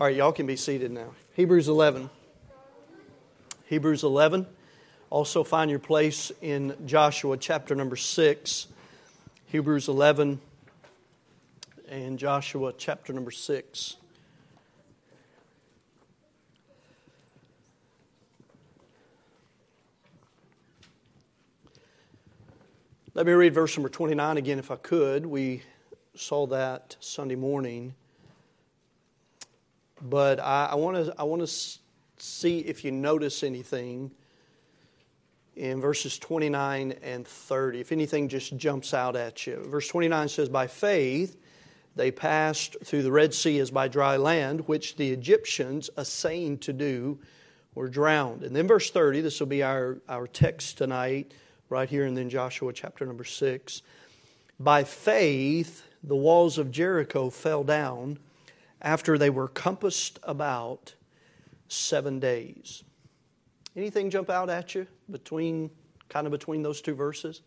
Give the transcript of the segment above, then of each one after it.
All right, y'all can be seated now. Hebrews 11. Hebrews 11. Also, find your place in Joshua chapter number 6. Hebrews 11 and Joshua chapter number 6. Let me read verse number 29 again, if I could. We saw that Sunday morning. But I, want to I want to see if you notice anything in verses 29 and 30. If anything just jumps out at you. Verse 29 says, By faith they passed through the Red Sea as by dry land, which the Egyptians, assaying to do, were drowned. And then verse 30, this will be our, our text tonight, right here, and then Joshua chapter number 6. By faith the walls of Jericho fell down after they were compassed about seven days. Anything jump out at you between kind of between those two verses?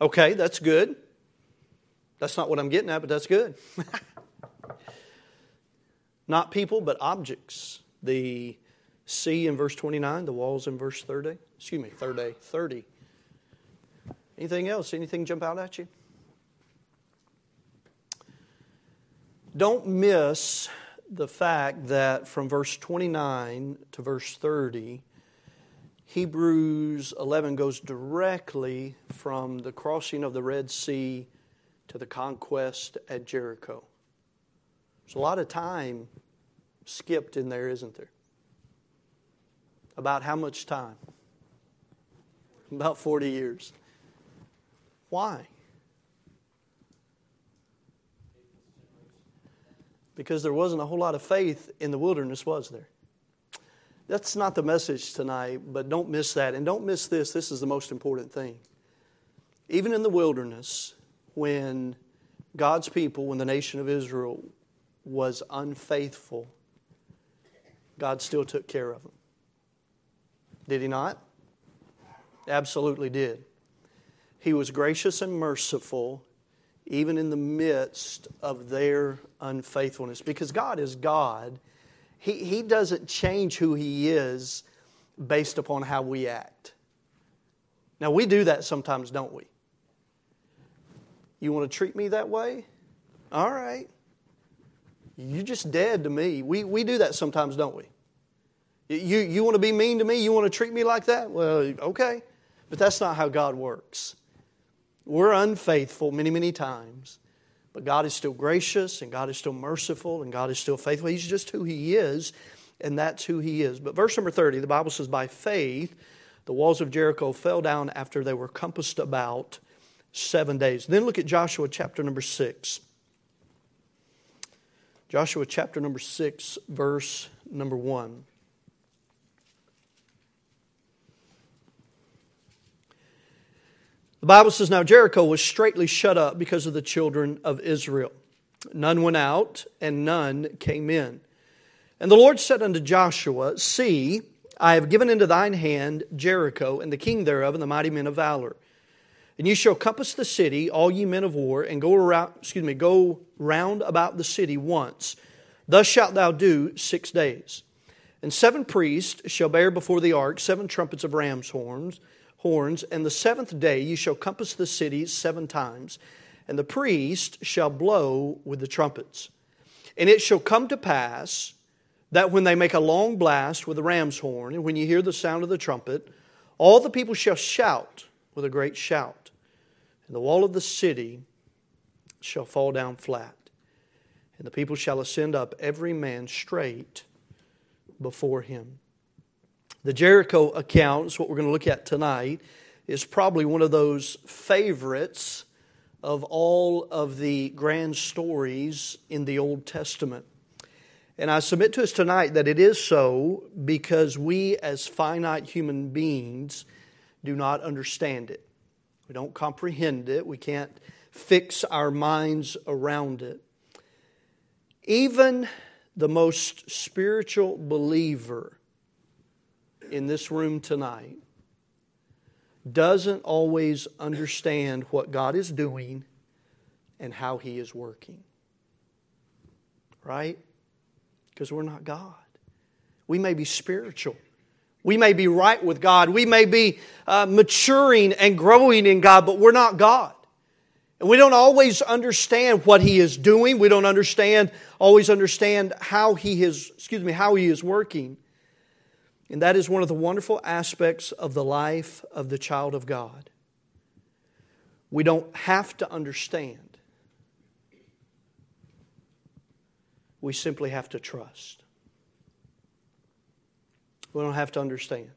Okay, that's good. That's not what I'm getting at, but that's good. not people, but objects. The sea in verse 29, the walls in verse 30. Excuse me, 30. 30. Anything else? Anything jump out at you? Don't miss the fact that from verse 29 to verse 30, Hebrews 11 goes directly from the crossing of the Red Sea to the conquest at Jericho. There's a lot of time skipped in there, isn't there? About how much time? About 40 years. Why? Because there wasn't a whole lot of faith in the wilderness, was there? That's not the message tonight, but don't miss that. And don't miss this. This is the most important thing. Even in the wilderness, when God's people, when the nation of Israel was unfaithful, God still took care of them. Did he not? Absolutely did. He was gracious and merciful even in the midst of their unfaithfulness because God is God. He, he doesn't change who He is based upon how we act. Now, we do that sometimes, don't we? You want to treat me that way? All right. You're just dead to me. We, we do that sometimes, don't we? You, you want to be mean to me? You want to treat me like that? Well, okay. But that's not how God works. We're unfaithful many, many times. But God is still gracious and God is still merciful and God is still faithful. He's just who He is, and that's who He is. But verse number 30, the Bible says, By faith, the walls of Jericho fell down after they were compassed about seven days. Then look at Joshua chapter number 6. Joshua chapter number 6, verse number 1. The Bible says, Now Jericho was straightly shut up because of the children of Israel. None went out, and none came in. And the Lord said unto Joshua, See, I have given into thine hand Jericho, and the king thereof, and the mighty men of valor. And ye shall compass the city, all ye men of war, and go around, excuse me, go round about the city once. Thus shalt thou do six days. And seven priests shall bear before the ark seven trumpets of ram's horns horns, and the seventh day you shall compass the city seven times, and the priest shall blow with the trumpets. And it shall come to pass that when they make a long blast with the ram's horn, and when you hear the sound of the trumpet, all the people shall shout with a great shout, and the wall of the city shall fall down flat, and the people shall ascend up every man straight before him. The Jericho account is what we're going to look at tonight, is probably one of those favorites of all of the grand stories in the Old Testament. And I submit to us tonight that it is so because we, as finite human beings, do not understand it. We don't comprehend it. We can't fix our minds around it. Even the most spiritual believer in this room tonight doesn't always understand what God is doing and how He is working. Right? Because we're not God. We may be spiritual. We may be right with God. We may be uh, maturing and growing in God, but we're not God. And we don't always understand what He is doing. We don't understand, always understand how He is, excuse me, how He is working. And that is one of the wonderful aspects of the life of the child of God. We don't have to understand. We simply have to trust. We don't have to understand.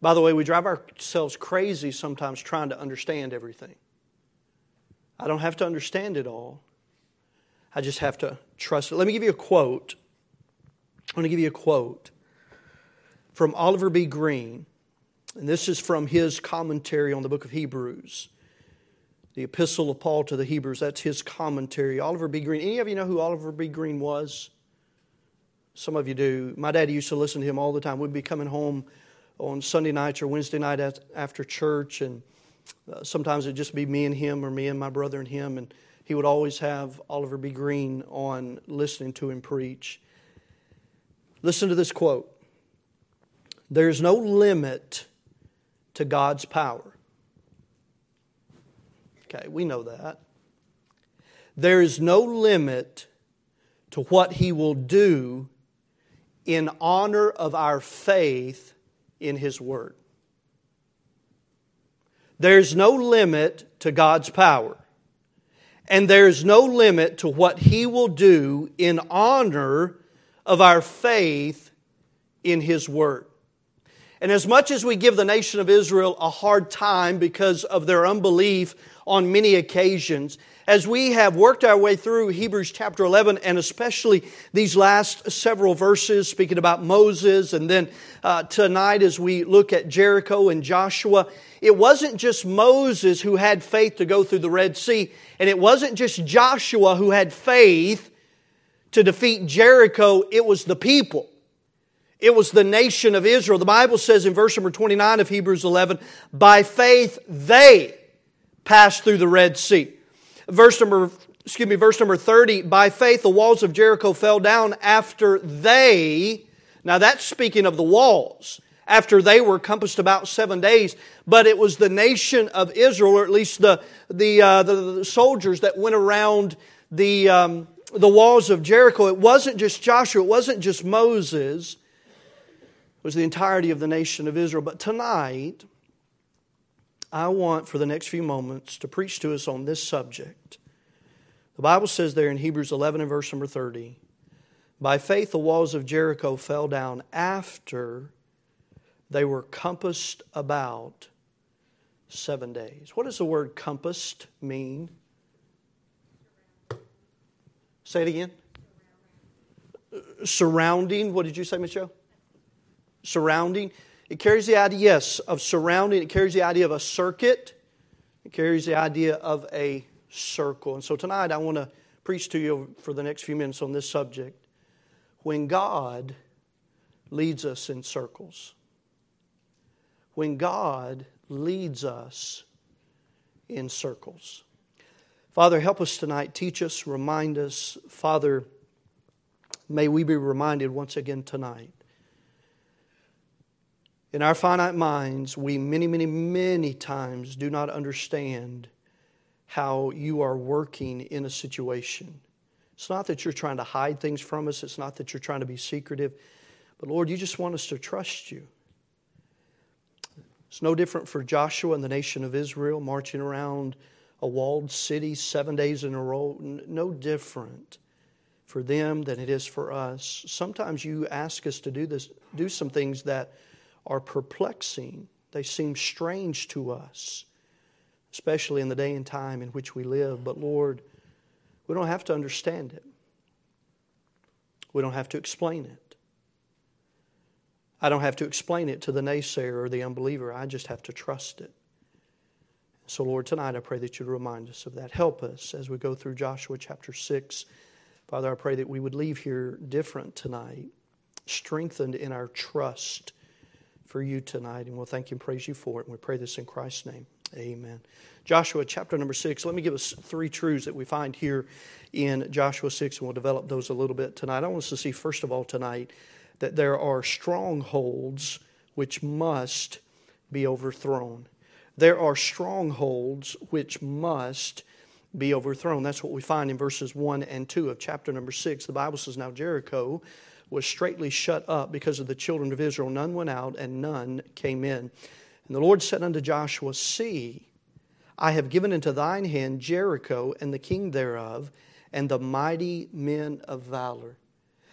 By the way, we drive ourselves crazy sometimes trying to understand everything. I don't have to understand it all. I just have to trust it. Let me give you a quote. I'm going to give you a quote from Oliver B. Greene, and this is from his commentary on the book of Hebrews. The Epistle of Paul to the Hebrews, that's his commentary. Oliver B. Greene. Any of you know who Oliver B. Greene was? Some of you do. My daddy used to listen to him all the time. We'd be coming home on Sunday nights or Wednesday night after church, and uh, sometimes it'd just be me and him, or me and my brother and him, and he would always have Oliver B. Greene on listening to him preach. Listen to this quote there's no limit to God's power. Okay, we know that. There is no limit to what He will do in honor of our faith in His Word. There's no limit to God's power. And there's no limit to what He will do in honor of our faith in His Word. And as much as we give the nation of Israel a hard time because of their unbelief on many occasions, as we have worked our way through Hebrews chapter 11, and especially these last several verses speaking about Moses, and then uh, tonight as we look at Jericho and Joshua, it wasn't just Moses who had faith to go through the Red Sea, and it wasn't just Joshua who had faith to defeat Jericho, it was the people. It was the nation of Israel. The Bible says in verse number 29 of Hebrews 11, by faith they passed through the Red Sea. Verse number, excuse me, verse number 30, by faith the walls of Jericho fell down after they, now that's speaking of the walls, after they were compassed about seven days, but it was the nation of Israel, or at least the, the, uh, the, the soldiers that went around the, um, the walls of Jericho. It wasn't just Joshua, it wasn't just Moses was the entirety of the nation of Israel. But tonight, I want for the next few moments to preach to us on this subject. The Bible says there in Hebrews 11 and verse number 30 By faith, the walls of Jericho fell down after they were compassed about seven days. What does the word compassed mean? Say it again. Surrounding. What did you say, Michelle? Surrounding. It carries the idea, yes, of surrounding. It carries the idea of a circuit. It carries the idea of a circle. And so tonight I want to preach to you for the next few minutes on this subject. When God leads us in circles, when God leads us in circles. Father, help us tonight. Teach us, remind us. Father, may we be reminded once again tonight in our finite minds, we many, many, many times do not understand how you are working in a situation. It's not that you're trying to hide things from us, it's not that you're trying to be secretive, but Lord, you just want us to trust you. It's no different for Joshua and the nation of Israel marching around a walled city seven days in a row. No different for them than it is for us. Sometimes you ask us to do this, do some things that are perplexing. They seem strange to us, especially in the day and time in which we live. But Lord, we don't have to understand it, we don't have to explain it. I don't have to explain it to the naysayer or the unbeliever. I just have to trust it. So, Lord, tonight I pray that you'd remind us of that. Help us as we go through Joshua chapter 6. Father, I pray that we would leave here different tonight, strengthened in our trust for you tonight, and we'll thank you and praise you for it. And we pray this in Christ's name. Amen. Joshua chapter number six. Let me give us three truths that we find here in Joshua 6, and we'll develop those a little bit tonight. I want us to see, first of all, tonight, that there are strongholds which must be overthrown. There are strongholds which must be overthrown. That's what we find in verses 1 and 2 of chapter number 6. The Bible says, Now Jericho was straightly shut up because of the children of Israel. None went out and none came in. And the Lord said unto Joshua, See, I have given into thine hand Jericho and the king thereof, and the mighty men of valor.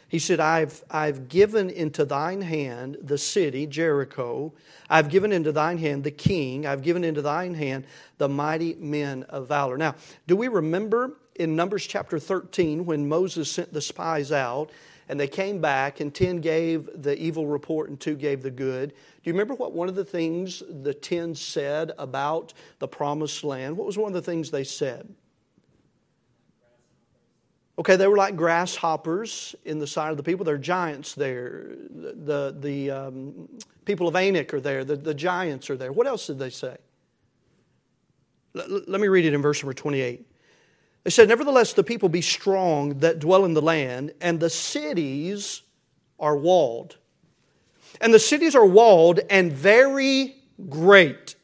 He said, I've, I've given into thine hand the city, Jericho. I've given into thine hand the king. I've given into thine hand the mighty men of valor. Now, do we remember in Numbers chapter 13 when Moses sent the spies out and they came back and 10 gave the evil report and 2 gave the good? Do you remember what one of the things the 10 said about the promised land? What was one of the things they said? Okay, they were like grasshoppers in the sight of the people. They're giants there. The, the, the um, people of Anak are there. The, the giants are there. What else did they say? L- let me read it in verse number 28. They said, Nevertheless, the people be strong that dwell in the land, and the cities are walled. And the cities are walled and very great.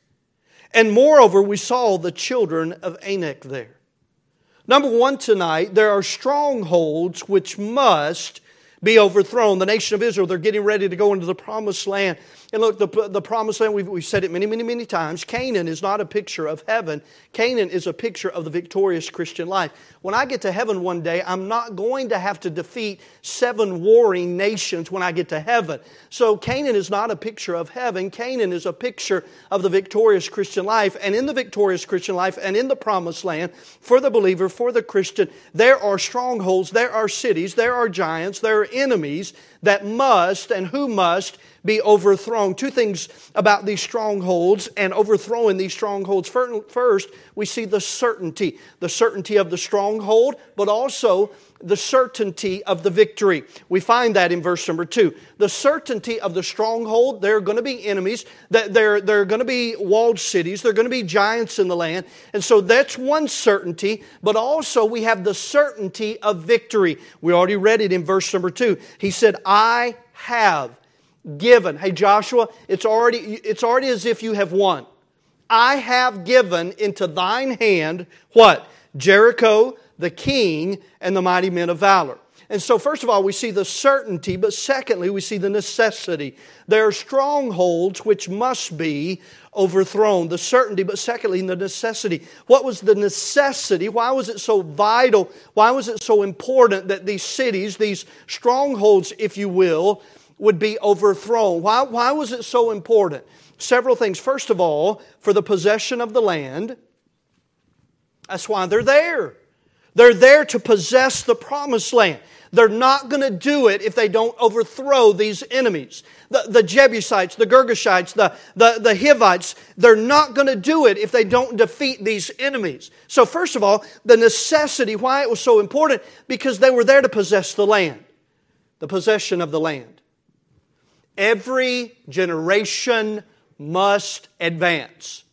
And moreover, we saw the children of Anak there. Number one tonight, there are strongholds which must be overthrown. The nation of Israel, they're getting ready to go into the promised land. And look, the, the promised land, we've, we've said it many, many, many times. Canaan is not a picture of heaven. Canaan is a picture of the victorious Christian life. When I get to heaven one day, I'm not going to have to defeat seven warring nations when I get to heaven. So Canaan is not a picture of heaven. Canaan is a picture of the victorious Christian life. And in the victorious Christian life and in the promised land, for the believer, for the Christian, there are strongholds, there are cities, there are giants, there are enemies that must and who must be overthrown. Two things about these strongholds and overthrowing these strongholds. First, we see the certainty the certainty of the stronghold, but also the certainty of the victory. We find that in verse number two. The certainty of the stronghold, there are going to be enemies, there, there are going to be walled cities, there are going to be giants in the land. And so that's one certainty, but also we have the certainty of victory. We already read it in verse number two. He said, I have given. Hey, Joshua, it's already, it's already as if you have won. I have given into thine hand what? Jericho, the king, and the mighty men of valor. And so, first of all, we see the certainty, but secondly, we see the necessity. There are strongholds which must be overthrown. The certainty, but secondly, the necessity. What was the necessity? Why was it so vital? Why was it so important that these cities, these strongholds, if you will, would be overthrown. Why, why was it so important? Several things. First of all, for the possession of the land. That's why they're there. They're there to possess the promised land. They're not going to do it if they don't overthrow these enemies. The, the Jebusites, the Girgashites, the, the, the Hivites, they're not going to do it if they don't defeat these enemies. So, first of all, the necessity, why it was so important, because they were there to possess the land, the possession of the land. Every generation must advance.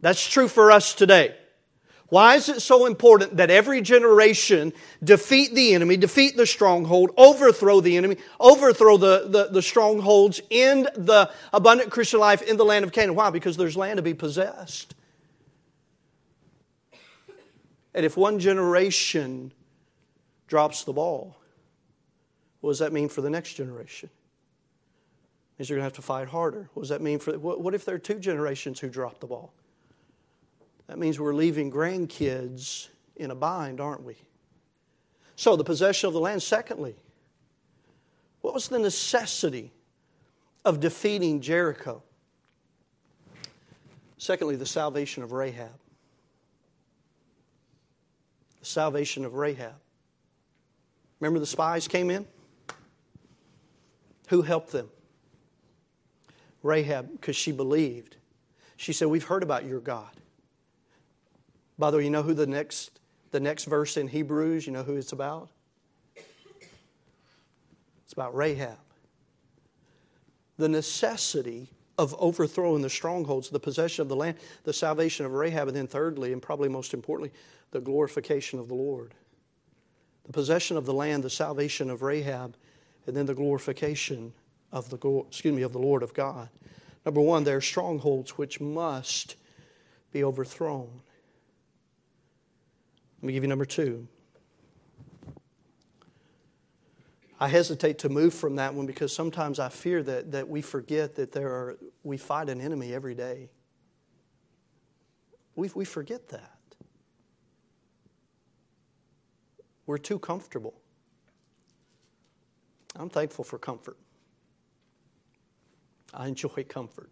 That's true for us today. Why is it so important that every generation defeat the enemy, defeat the stronghold, overthrow the enemy, overthrow the, the, the, strongholds in the abundant Christian life in the land of Canaan? Why? Because there's land to be possessed. And if one generation drops the ball, what does that mean for the next generation? It means you're going to have to fight harder. What does that mean for what if there are two generations who drop the ball? That means we're leaving grandkids in a bind, aren't we? So, the possession of the land. Secondly, what was the necessity of defeating Jericho? Secondly, the salvation of Rahab. The salvation of Rahab. Remember the spies came in? Who helped them? Rahab, because she believed. She said, We've heard about your God. By the way, you know who the next, the next verse in Hebrews, you know who it's about? It's about Rahab. the necessity of overthrowing the strongholds, the possession of the land, the salvation of Rahab, and then thirdly, and probably most importantly, the glorification of the Lord. The possession of the land, the salvation of Rahab, and then the glorification of the excuse me of the Lord of God. Number one, there are strongholds which must be overthrown. Let me give you number two. I hesitate to move from that one because sometimes I fear that, that we forget that there are, we fight an enemy every day. We, we forget that. We're too comfortable. I'm thankful for comfort. I enjoy comfort.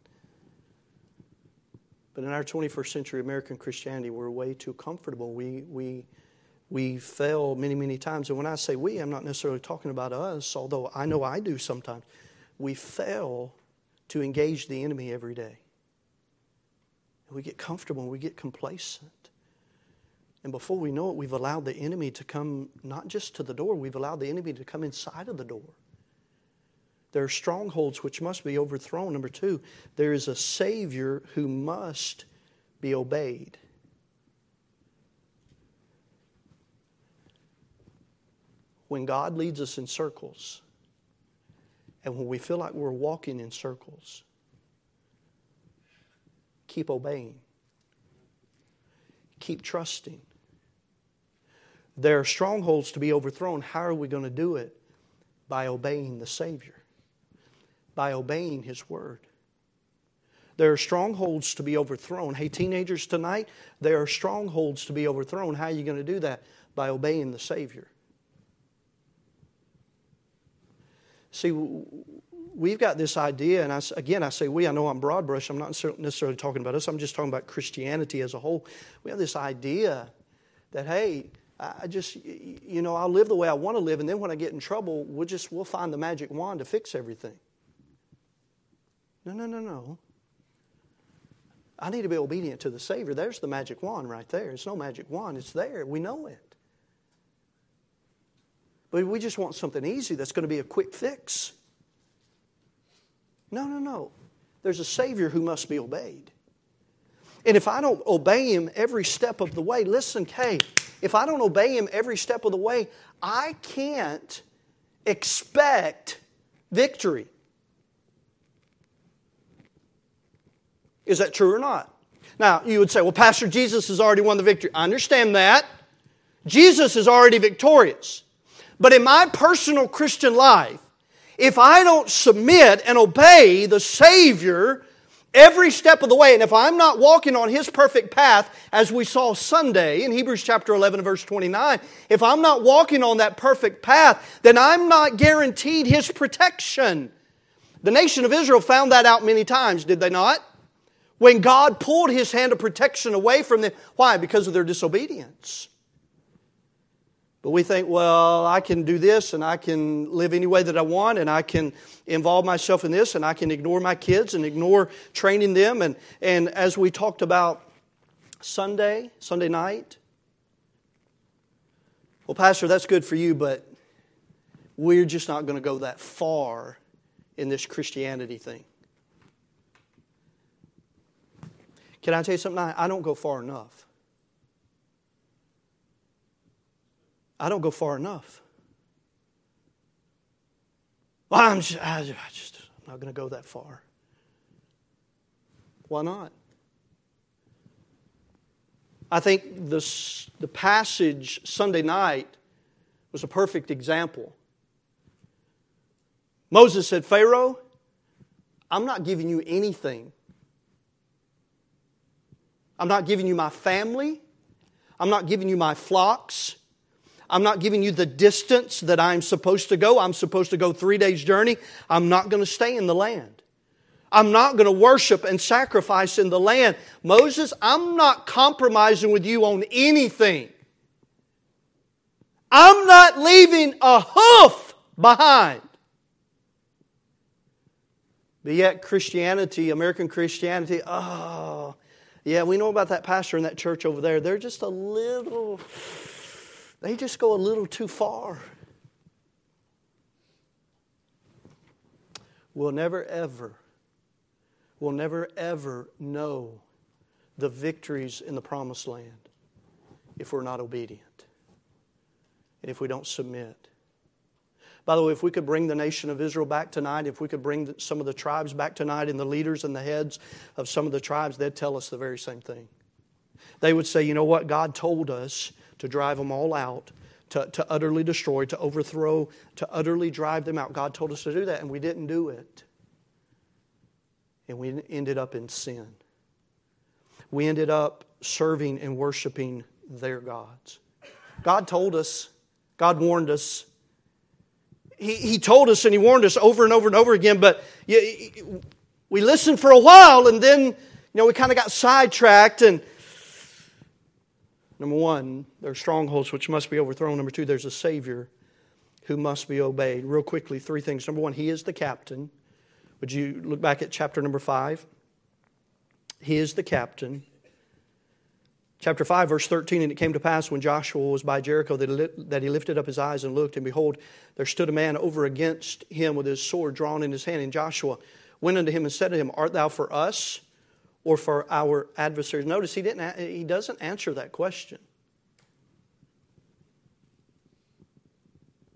But in our 21st century American Christianity, we're way too comfortable. We, we, we fail many, many times. And when I say we, I'm not necessarily talking about us, although I know I do sometimes. We fail to engage the enemy every day. We get comfortable and we get complacent. And before we know it, we've allowed the enemy to come not just to the door, we've allowed the enemy to come inside of the door. There are strongholds which must be overthrown. Number two, there is a Savior who must be obeyed. When God leads us in circles, and when we feel like we're walking in circles, keep obeying, keep trusting. There are strongholds to be overthrown. How are we going to do it? By obeying the Savior by obeying His Word. There are strongholds to be overthrown. Hey, teenagers, tonight, there are strongholds to be overthrown. How are you going to do that? By obeying the Savior. See, we've got this idea, and I, again, I say we, I know I'm broad brush, I'm not necessarily talking about us, I'm just talking about Christianity as a whole. We have this idea that, hey, I just, you know, I'll live the way I want to live, and then when I get in trouble, we'll just, we'll find the magic wand to fix everything. No, no, no, no. I need to be obedient to the Savior. There's the magic wand right there. It's no magic wand, it's there. We know it. But we just want something easy that's going to be a quick fix. No, no, no. There's a Savior who must be obeyed. And if I don't obey Him every step of the way, listen, Kay, if I don't obey Him every step of the way, I can't expect victory. Is that true or not? Now, you would say, well, Pastor, Jesus has already won the victory. I understand that. Jesus is already victorious. But in my personal Christian life, if I don't submit and obey the Savior every step of the way, and if I'm not walking on His perfect path, as we saw Sunday in Hebrews chapter 11 verse 29, if I'm not walking on that perfect path, then I'm not guaranteed His protection. The nation of Israel found that out many times, did they not? When God pulled his hand of protection away from them. Why? Because of their disobedience. But we think, well, I can do this and I can live any way that I want and I can involve myself in this and I can ignore my kids and ignore training them. And, and as we talked about Sunday, Sunday night, well, Pastor, that's good for you, but we're just not going to go that far in this Christianity thing. Can I tell you something? I don't go far enough. I don't go far enough. Well, I'm just, I just I'm not going to go that far. Why not? I think this, the passage Sunday night was a perfect example. Moses said, Pharaoh, I'm not giving you anything I'm not giving you my family. I'm not giving you my flocks. I'm not giving you the distance that I'm supposed to go. I'm supposed to go three days' journey. I'm not going to stay in the land. I'm not going to worship and sacrifice in the land. Moses, I'm not compromising with you on anything. I'm not leaving a hoof behind. But yet, Christianity, American Christianity, oh, yeah, we know about that pastor in that church over there. They're just a little, they just go a little too far. we'll never ever, we'll never ever know the victories in the promised land if we're not obedient and if we don't submit. By the way, if we could bring the nation of Israel back tonight, if we could bring some of the tribes back tonight and the leaders and the heads of some of the tribes, they'd tell us the very same thing. They would say, you know what? God told us to drive them all out, to, to utterly destroy, to overthrow, to utterly drive them out. God told us to do that, and we didn't do it. And we ended up in sin. We ended up serving and worshiping their gods. God told us, God warned us, he, he told us and he warned us over and over and over again, but we listened for a while and then, you know, we kind of got sidetracked and number one, there are strongholds which must be overthrown. Number two, there's a Savior who must be obeyed. Real quickly, three things. Number one, He is the captain. Would you look back at chapter number five? He is the captain. Chapter 5, verse 13 And it came to pass when Joshua was by Jericho that he lifted up his eyes and looked, and behold, there stood a man over against him with his sword drawn in his hand. And Joshua went unto him and said to him, Art thou for us or for our adversaries? Notice he, didn't, he doesn't answer that question.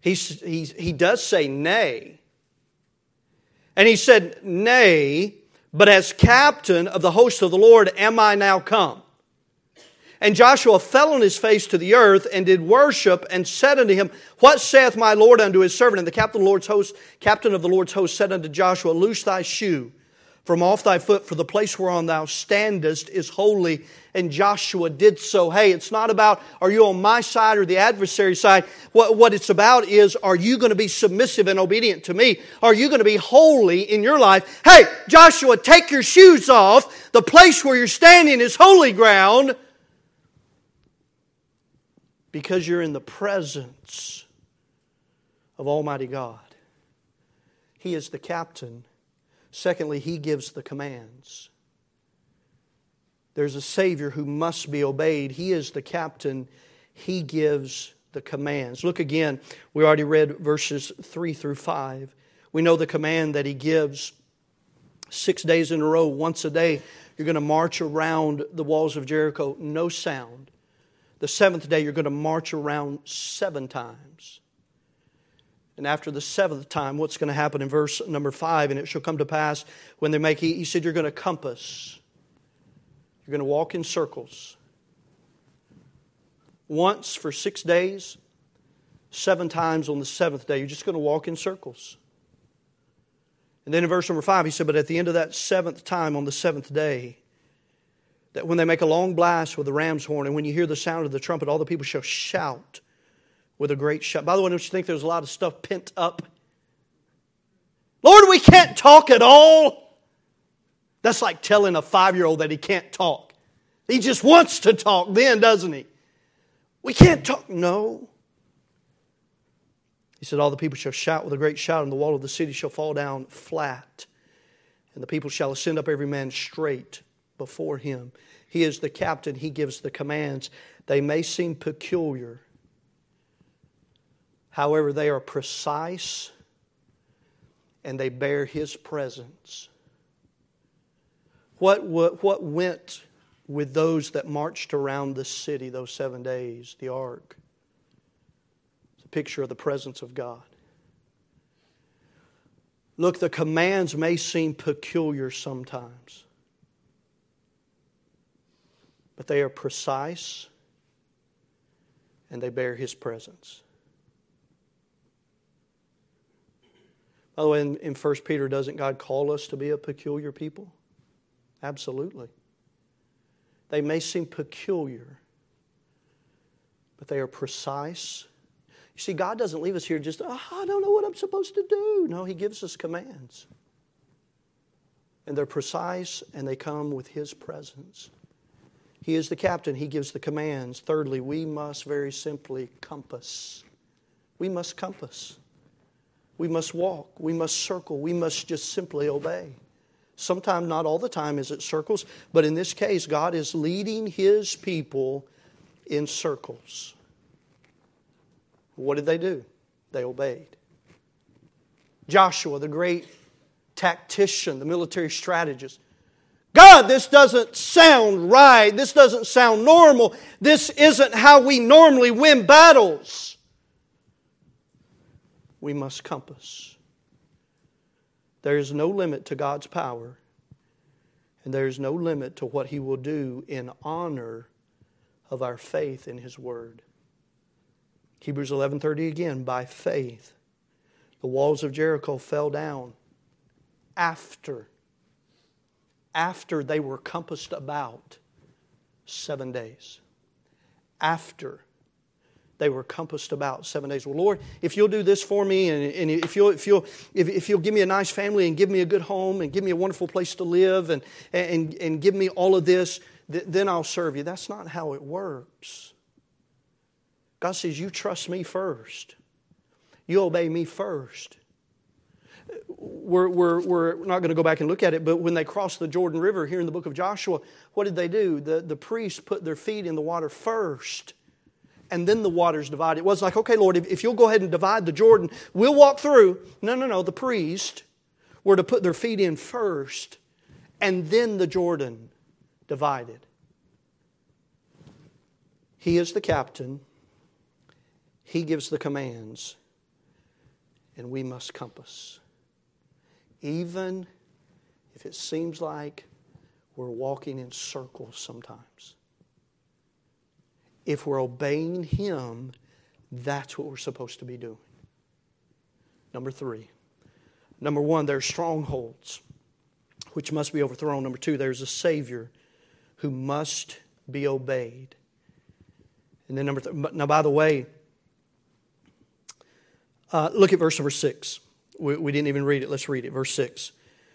He, he, he does say nay. And he said, Nay, but as captain of the host of the Lord am I now come. And Joshua fell on his face to the earth and did worship and said unto him, What saith my Lord unto his servant? And the captain of the Lord's host, captain of the Lord's host said unto Joshua, Loose thy shoe from off thy foot, for the place whereon thou standest is holy. And Joshua did so. Hey, it's not about are you on my side or the adversary side. What, what it's about is are you going to be submissive and obedient to me? Are you going to be holy in your life? Hey, Joshua, take your shoes off. The place where you're standing is holy ground because you're in the presence of Almighty God. He is the captain. Secondly, He gives the commands. There's a Savior who must be obeyed. He is the captain. He gives the commands. Look again. We already read verses 3 through 5. We know the command that He gives six days in a row, once a day. You're going to march around the walls of Jericho, no sound. The seventh day, you're going to march around seven times. And after the seventh time, what's going to happen in verse number five? And it shall come to pass when they make, he, said, You're going to compass. You're going to walk in circles. Once for six days, seven times on the seventh day, you're just going to walk in circles. And then in verse number five, he said, But at the end of that seventh time on the seventh day, that when they make a long blast with the ram's horn, and when you hear the sound of the trumpet, all the people shall shout with a great shout. By the way, don't you think there's a lot of stuff pent up? Lord, we can't talk at all. That's like telling a five year old that he can't talk. He just wants to talk then, doesn't he? We can't talk. No. He said, All the people shall shout with a great shout, and the wall of the city shall fall down flat, and the people shall ascend up every man straight before him. He is the captain, he gives the commands. They may seem peculiar, however, they are precise and they bear his presence. What, what, what went with those that marched around the city those seven days, the ark? It's a picture of the presence of God. Look, the commands may seem peculiar sometimes but they are precise and they bear His presence. By the way, in, in 1 Peter, doesn't God call us to be a peculiar people? Absolutely. They may seem peculiar, but they are precise. You see, God doesn't leave us here just, oh, I don't know what I'm supposed to do. No, He gives us commands. And they're precise and they come with His presence. He is the captain, He gives the commands. Thirdly, we must very simply compass. We must compass. We must walk. We must circle. We must just simply obey. Sometimes, not all the time, is it circles, but in this case, God is leading His people in circles. What did they do? They obeyed. Joshua, the great tactician, the military strategist. God, this doesn't sound right. This doesn't sound normal. This isn't how we normally win battles. We must compass. There is no limit to God's power, and there is no limit to what He will do in honor of our faith in His Word. Hebrews 11:30 again, by faith the walls of Jericho fell down after after they were compassed about 7 days. After they were compassed about seven days. Well, Lord, if you'll do this for me, and, and if, you'll, if, you'll, if, if, you'll give me a nice family and give me a good home and give me a wonderful place to live and, and, and give me all of this, th- then I'll serve you. That's not how it works. God says, You trust me first, you obey me first. We're, we're, we're not going to go back and look at it, but when they crossed the Jordan River here in the book of Joshua, what did they do? The, the priests put their feet in the water first and then the waters divided. It was like, okay, Lord, if, if you'll go ahead and divide the Jordan, we'll walk through. No, no, no. The priest were to put their feet in first, and then the Jordan divided. He is the captain, he gives the commands, and we must compass. Even if it seems like we're walking in circles sometimes if we're obeying Him, that's what we're supposed to be doing. Number three. Number one, there's strongholds which must be overthrown. Number two, there's a Savior who must be obeyed. And then number three, now by the way, uh, look at verse number six. We, we didn't even read it. Let's read it. Verse six.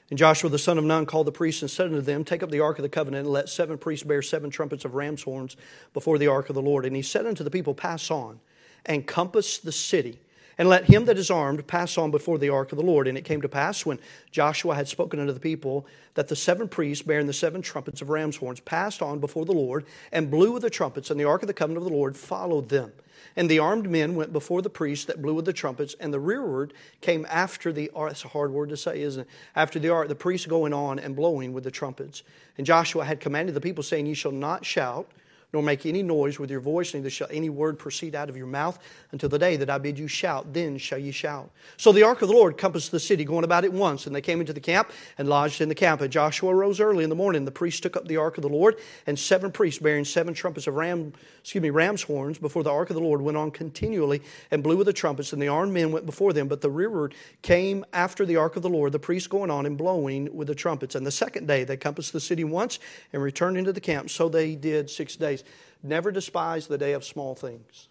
And Joshua the son of Nun called the priests and said unto them, Take up the ark of the covenant, and let seven priests bear seven trumpets of ram's horns before the ark of the Lord. And he said unto the people, Pass on, and compass the city, and let him that is armed pass on before the ark of the Lord. And it came to pass, when Joshua had spoken unto the people, that the seven priests bearing the seven trumpets of ram's horns passed on before the Lord, and blew with the trumpets, and the ark of the covenant of the Lord followed them. And the armed men went before the priests that blew with the trumpets, and the rearward came after the ark. That's a hard word to say, isn't it? After the ark, the priests going on and blowing with the trumpets. And Joshua had commanded the people, saying, Ye shall not shout nor make any noise with your voice, neither shall any word proceed out of your mouth until the day that I bid you shout. Then shall ye shout. So the ark of the Lord compassed the city, going about it once. And they came into the camp and lodged in the camp. And Joshua rose early in the morning. The priests took up the ark of the Lord, and seven priests bearing seven trumpets of ram, excuse me, ram's horns before the ark of the Lord went on continually and blew with the trumpets. And the armed men went before them, but the rearward came after the ark of the Lord, the priests going on and blowing with the trumpets. And the second day they compassed the city once and returned into the camp. So they did six days. Never despise the day of small things.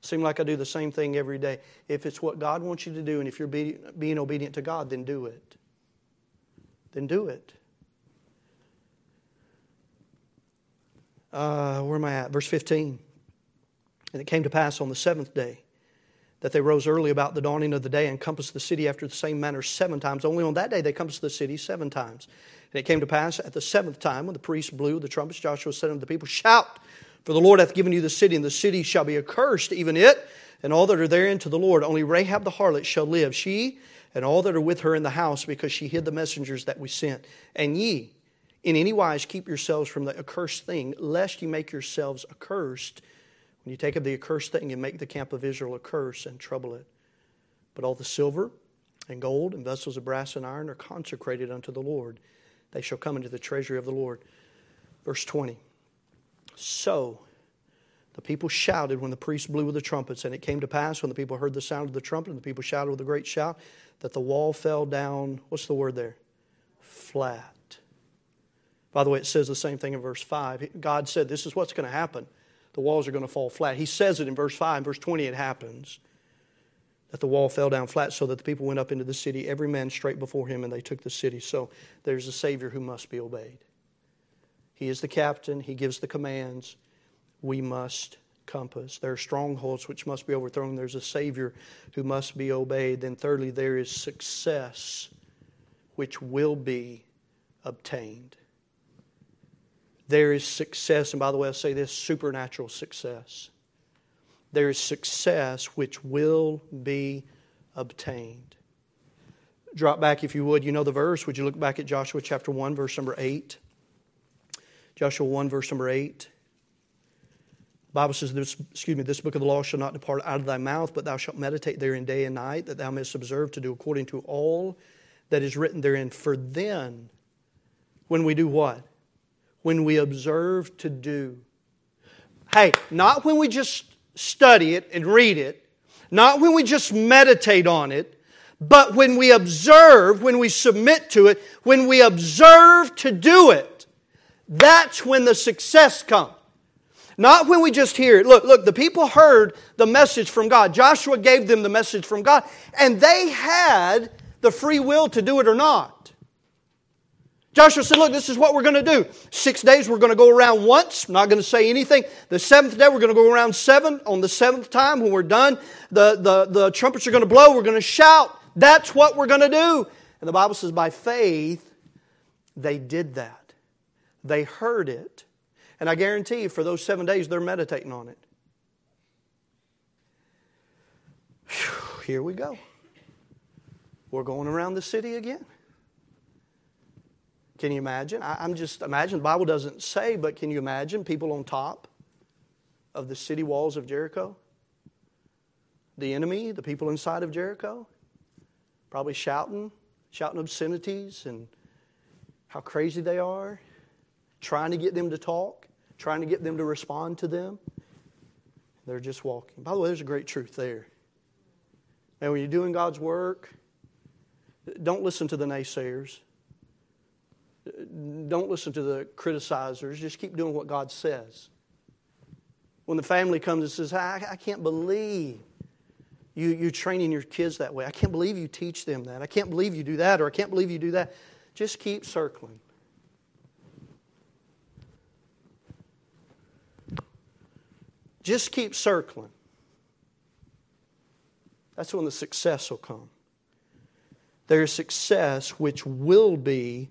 Seem like I do the same thing every day. If it's what God wants you to do, and if you're be, being obedient to God, then do it. Then do it. Uh, where am I at? Verse 15. And it came to pass on the seventh day that they rose early about the dawning of the day and compassed the city after the same manner seven times. Only on that day they compassed the city seven times. And it came to pass at the seventh time, when the priests blew the trumpets, Joshua said unto the people, Shout, for the Lord hath given you the city, and the city shall be accursed, even it, and all that are therein to the Lord. Only Rahab the harlot shall live, she and all that are with her in the house, because she hid the messengers that we sent. And ye, in any wise, keep yourselves from the accursed thing, lest ye make yourselves accursed. When you take of the accursed thing and make the camp of Israel a curse and trouble it. But all the silver and gold and vessels of brass and iron are consecrated unto the Lord they shall come into the treasury of the Lord. Verse 20. So the people shouted when the priests blew with the trumpets, and it came to pass when the people heard the sound of the trumpet, and the people shouted with a great shout, that the wall fell down. What's the word there? Flat. By the way, it says the same thing in verse 5. God said, This is what's going to happen. The walls are going to fall flat. He says it in verse 5. In verse 20, it happens that the wall fell down flat so that the people went up into the city, every man straight before him, and they took the city. So there's a Savior who must be obeyed. He is the captain, he gives the commands. We must compass. There are strongholds which must be overthrown. There's a Savior who must be obeyed. Then, thirdly, there is success which will be obtained. There is success, and by the way, I say this supernatural success there is success which will be obtained. Drop back, if you would. You know the verse. Would you look back at Joshua chapter 1, verse number 8? Joshua 1, verse number 8. The Bible says, this, excuse me, this book of the law shall not depart out of thy mouth, but thou shalt meditate therein day and night, that thou mayest observe to do according to all that is written therein. For then, when we do what? When we observe to do. Hey, not when we just study it and read it, not when we just meditate on it, but when we observe, when we submit to it, when we observe to do it. That's when the success comes. Not when we just hear it. Look, look, the people heard the message from God. Joshua gave them the message from God, and they had the free will to do it or not. Joshua said, Look, this is what we're going to do. Six days we're going to go around once, I'm not going to say anything. The seventh day we're going to go around seven. On the seventh time, when we're done, the, the, the trumpets are going to blow. We're going to shout. That's what we're going to do. And the Bible says, by faith, they did that. They heard it. And I guarantee you, for those seven days, they're meditating on it. Whew, here we go. We're going around the city again. Can you imagine? I, am just imagine. The Bible doesn't say, but can you imagine people on top of the city walls of Jericho? The enemy, the people inside of Jericho, probably shouting, shouting obscenities and how crazy they are trying to get them to talk, trying to get them to respond to them. They're just walking. By the way, there's a great truth there. And when you're doing God's work, don't listen to the naysayers. Don't listen to the criticizers. Just keep doing what God says. When the family comes and says, I, I can't believe you, you're training your kids that way. I can't believe you teach them that. I can't believe you do that, or I can't believe you do that. Just keep circling. Just keep circling. That's when the success will come. There is success which will be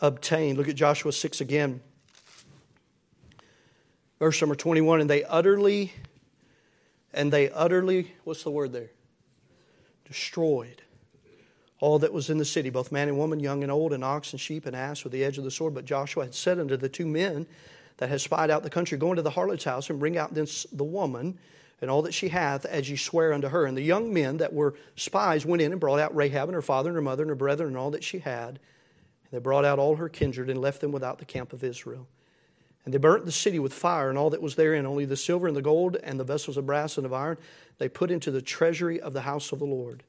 obtained. Look at Joshua 6 again. Verse number 21 and they utterly, and they utterly, what's the word there? Destroyed all that was in the city, both man and woman, young and old, and ox and sheep and ass with the edge of the sword. But Joshua had said unto the two men that had spied out the country, go into the harlot's house and bring out this, the woman and all that she hath, as ye swear unto her. And the young men that were spies went in and brought out Rahab and her father and her mother and her brethren and all that she had. And they brought out all her kindred and left them without the camp of Israel. And they burnt the city with fire and all that was therein, only the silver and the gold and the vessels of brass and of iron they put into the treasury of the house of the Lord.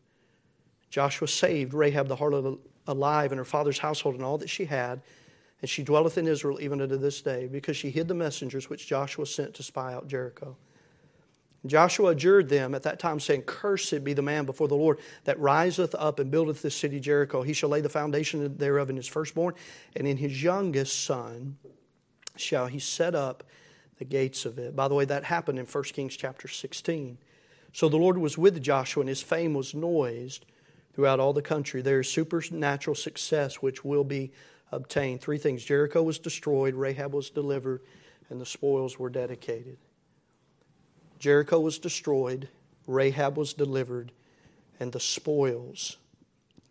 Joshua saved Rahab the harlot alive and her father's household and all that she had and she dwelleth in Israel even unto this day, because she hid the messengers which Joshua sent to spy out Jericho. Joshua adjured them at that time, saying, Cursed be the man before the Lord that riseth up and buildeth this city Jericho. He shall lay the foundation thereof in his firstborn, and in his youngest son shall he set up the gates of it. By the way, that happened in 1 Kings chapter 16. So the Lord was with Joshua, and his fame was noised throughout all the country. There is supernatural success which will be obtained. Three things Jericho was destroyed, Rahab was delivered, and the spoils were dedicated. Jericho was destroyed, Rahab was delivered, and the spoils,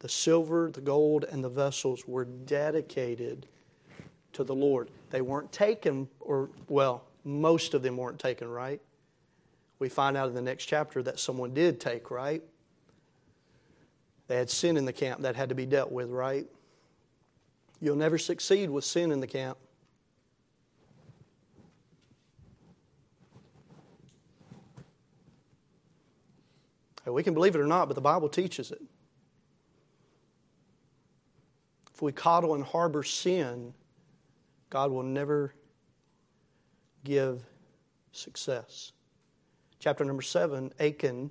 the silver, the gold, and the vessels were dedicated to the Lord. They weren't taken, or, well, most of them weren't taken, right? We find out in the next chapter that someone did take, right? They had sin in the camp that had to be dealt with, right? You'll never succeed with sin in the camp. We can believe it or not, but the Bible teaches it. If we coddle and harbor sin, God will never give success. Chapter number seven Achan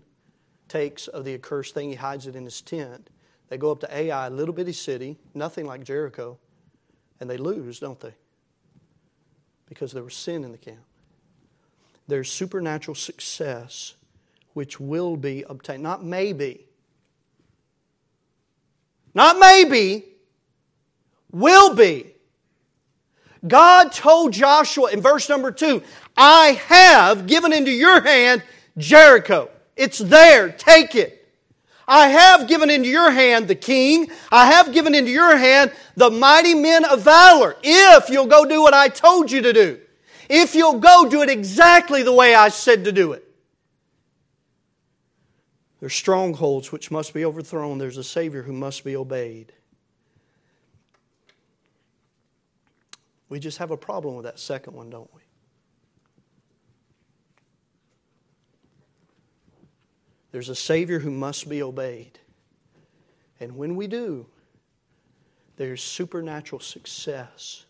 takes of the accursed thing, he hides it in his tent. They go up to Ai, a little bitty city, nothing like Jericho, and they lose, don't they? Because there was sin in the camp. There's supernatural success which will be obtained. Not maybe. Not maybe. Will be. God told Joshua in verse number two, I have given into your hand Jericho. It's there. Take it. I have given into your hand the king. I have given into your hand the mighty men of valor. If you'll go do what I told you to do. If you'll go do it exactly the way I said to do it. There's strongholds which must be overthrown. There's a Savior who must be obeyed. We just have a problem with that second one, don't we? There's a Savior who must be obeyed. And when we do, there's supernatural success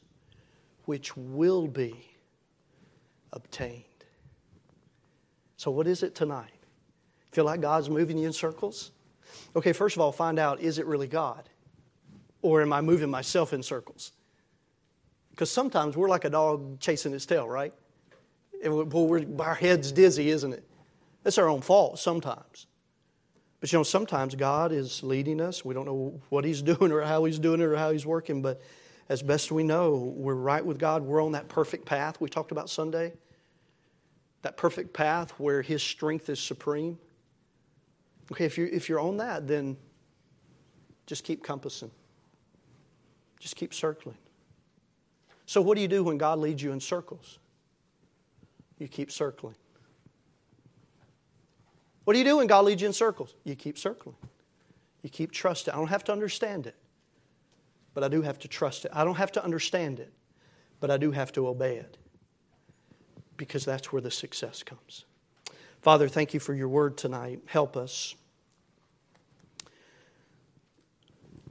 which will be obtained. So, what is it tonight? Feel like God's moving you in circles? Okay, first of all, find out is it really God? Or am I moving myself in circles? Because sometimes we're like a dog chasing its tail, right? And our head's dizzy, isn't it? That's our own fault sometimes. But you know, sometimes God is leading us. We don't know what He's doing or how He's doing it or how He's working, but as best we know, we're right with God. We're on that perfect path we talked about Sunday. That perfect path where His strength is supreme. Okay, if you're, if you're on that, then just keep compassing, just keep circling. So, what do you do when God leads you in circles? You keep circling. What do you do when God leads you in circles? You keep circling. You keep trusting. I don't have to understand it, but I do have to trust it. I don't have to understand it, but I do have to obey it because that's where the success comes. Father, thank you for your word tonight. Help us.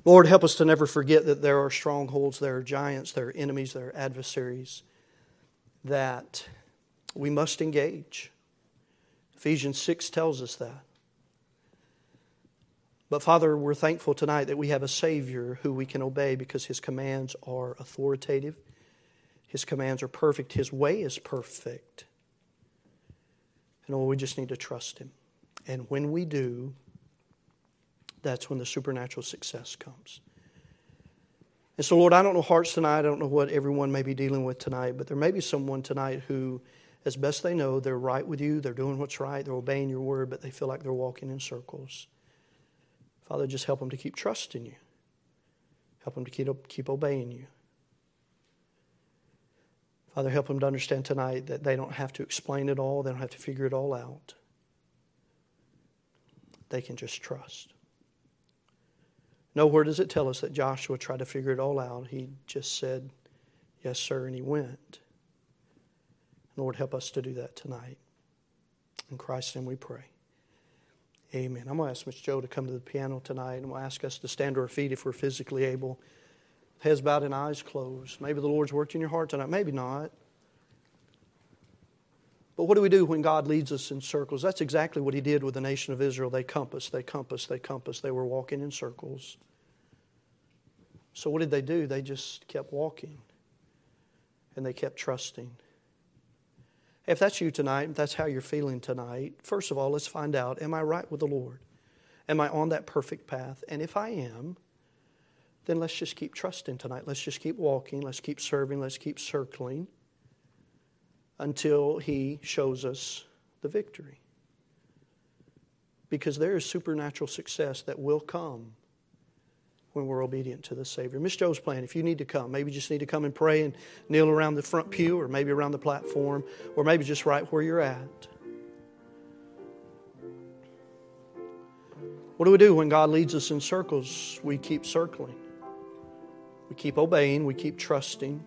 Lord, help us to never forget that there are strongholds, there are giants, there are enemies, there are adversaries that we must engage. Ephesians 6 tells us that. But Father, we're thankful tonight that we have a Savior who we can obey because His commands are authoritative, His commands are perfect, His way is perfect. And oh, we just need to trust Him. And when we do, that's when the supernatural success comes. And so, Lord, I don't know hearts tonight. I don't know what everyone may be dealing with tonight, but there may be someone tonight who, as best they know, they're right with you, they're doing what's right, they're obeying your word, but they feel like they're walking in circles. Father, just help them to keep trusting you, help them to keep, keep obeying you. Father, help them to understand tonight that they don't have to explain it all, they don't have to figure it all out. They can just trust. Nowhere does it tell us that Joshua tried to figure it all out. He just said, Yes, sir, and he went. Lord, help us to do that tonight. In Christ's name we pray. Amen. I'm going to ask Miss Joe to come to the piano tonight, and we'll ask us to stand to our feet if we're physically able. Heads bowed and eyes closed. Maybe the Lord's worked in your heart tonight, maybe not. But what do we do when God leads us in circles? That's exactly what He did with the nation of Israel. They compassed, they compassed, they compassed. They were walking in circles. So, what did they do? They just kept walking and they kept trusting. If that's you tonight, if that's how you're feeling tonight, first of all, let's find out Am I right with the Lord? Am I on that perfect path? And if I am, then let's just keep trusting tonight. Let's just keep walking. Let's keep serving. Let's keep circling until He shows us the victory. Because there is supernatural success that will come when we're obedient to the Savior. Miss Joe's plan, If you need to come, maybe you just need to come and pray and kneel around the front pew, or maybe around the platform, or maybe just right where you're at. What do we do when God leads us in circles? We keep circling, we keep obeying, we keep trusting.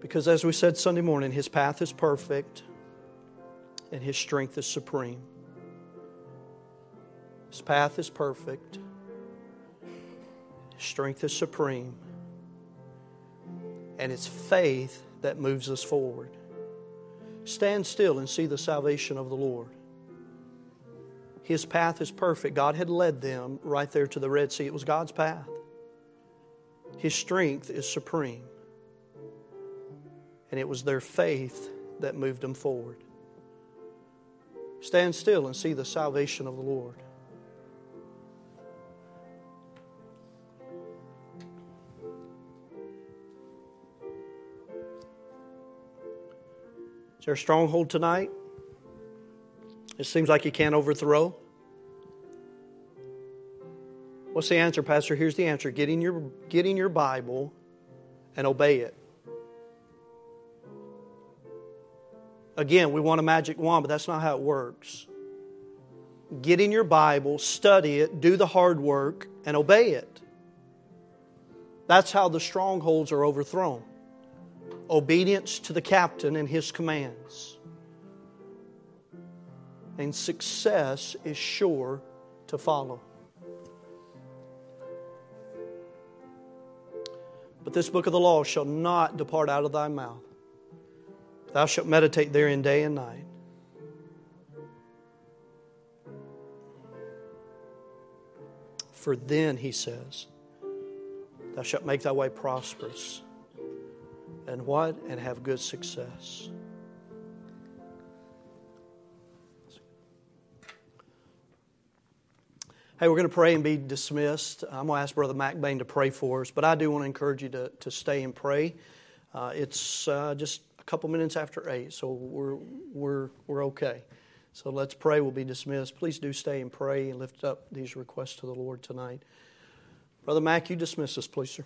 Because as we said Sunday morning, his path is perfect and his strength is supreme. His path is perfect, his strength is supreme, and it's faith that moves us forward. Stand still and see the salvation of the Lord. His path is perfect. God had led them right there to the Red Sea. It was God's path. His strength is supreme and it was their faith that moved them forward. Stand still and see the salvation of the Lord. Is there a stronghold tonight? It seems like you can't overthrow. What's the answer, Pastor? Here's the answer get in your, get in your Bible and obey it. Again, we want a magic wand, but that's not how it works. Get in your Bible, study it, do the hard work, and obey it. That's how the strongholds are overthrown obedience to the captain and his commands. And success is sure to follow. But this book of the law shall not depart out of thy mouth. Thou shalt meditate therein day and night. For then, he says, thou shalt make thy way prosperous. And what? And have good success. Hey, we're going to pray and be dismissed. I'm going to ask Brother Mac Bain to pray for us, but I do want to encourage you to, to stay and pray. Uh, it's uh, just a couple minutes after 8, so we're, we're, we're okay. So let's pray. We'll be dismissed. Please do stay and pray and lift up these requests to the Lord tonight. Brother Mac, you dismiss us, please, sir.